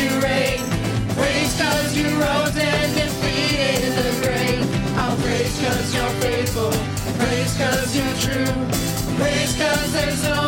you reign. Praise cause you rose and defeated the grave. I'll praise cause you're faithful. Praise cause you're true. Praise cause there's no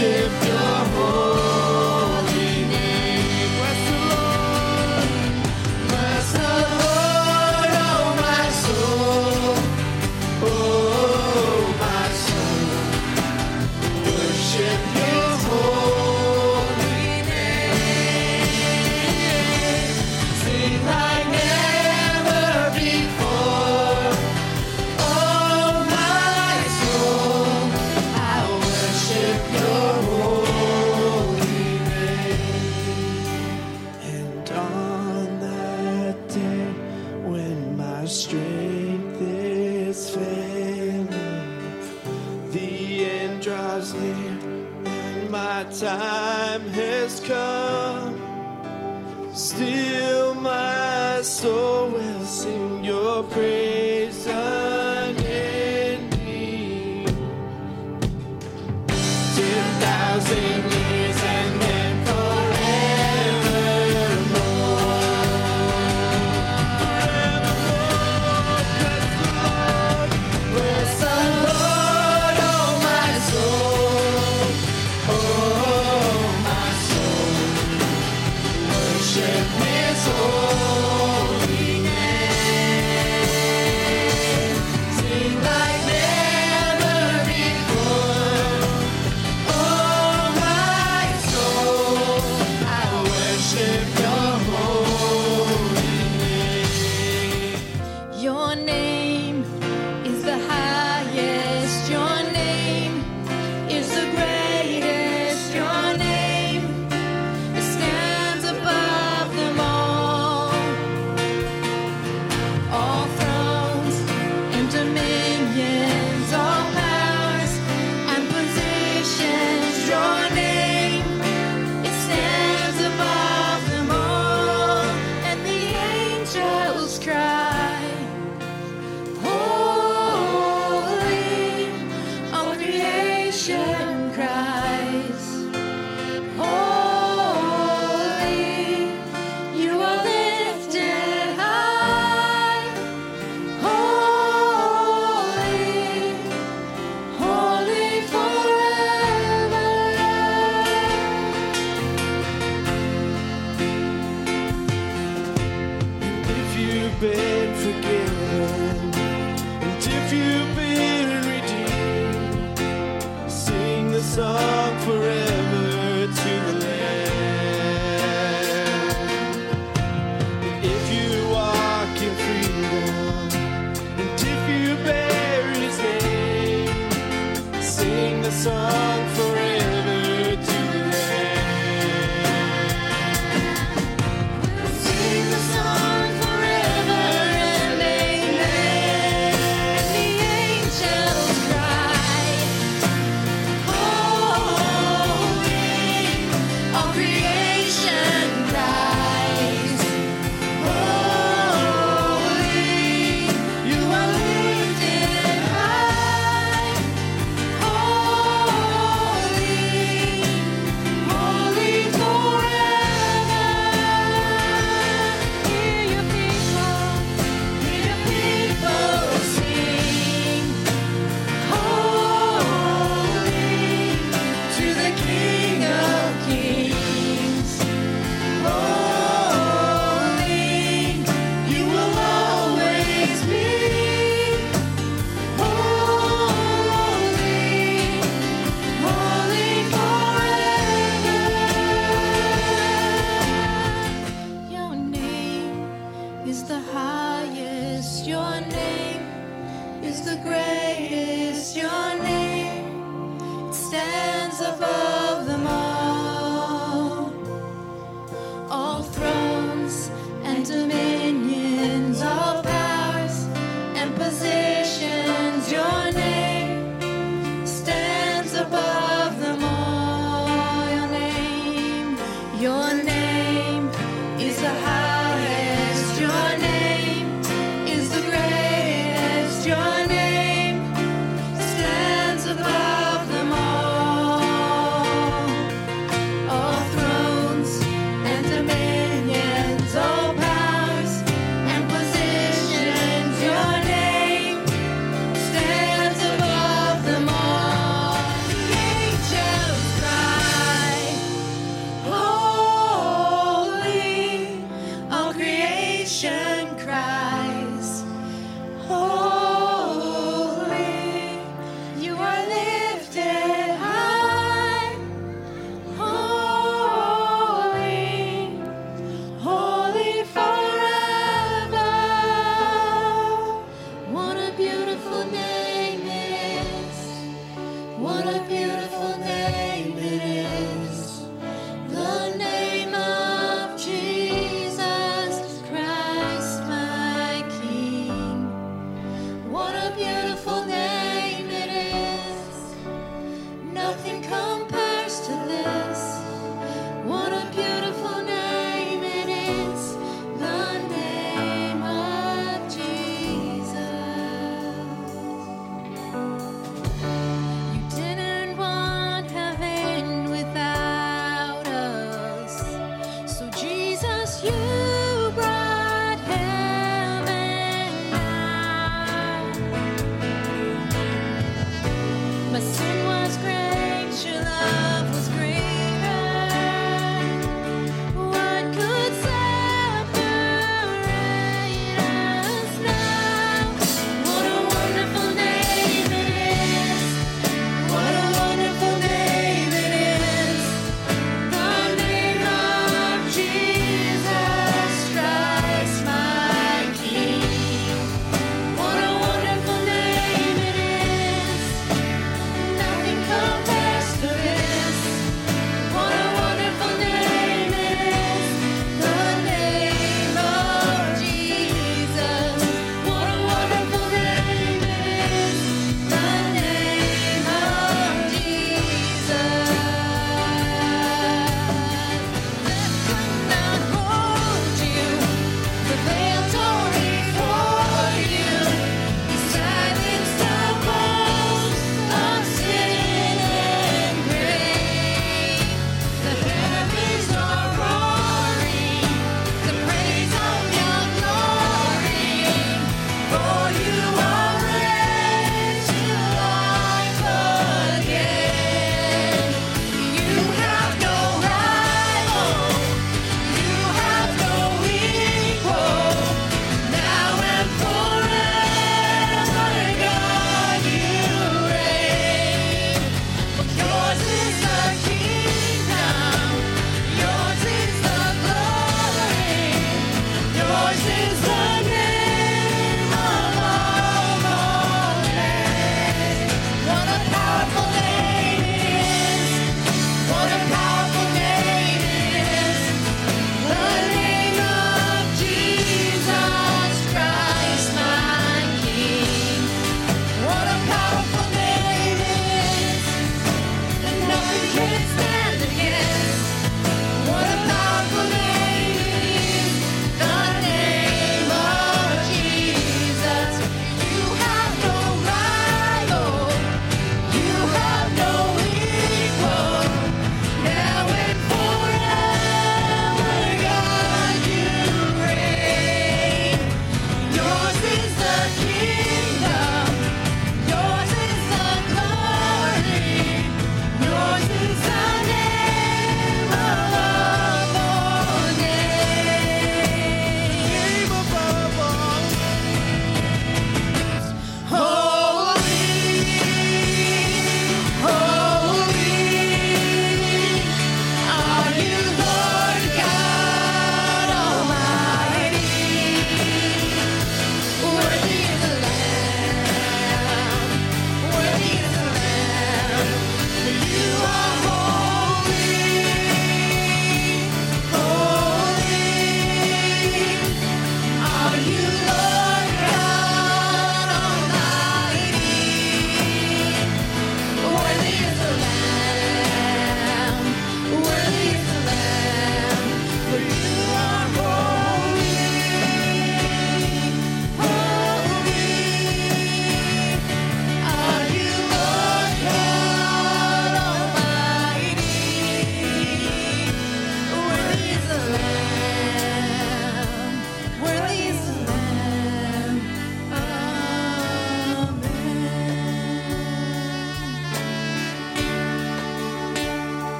ship. sing.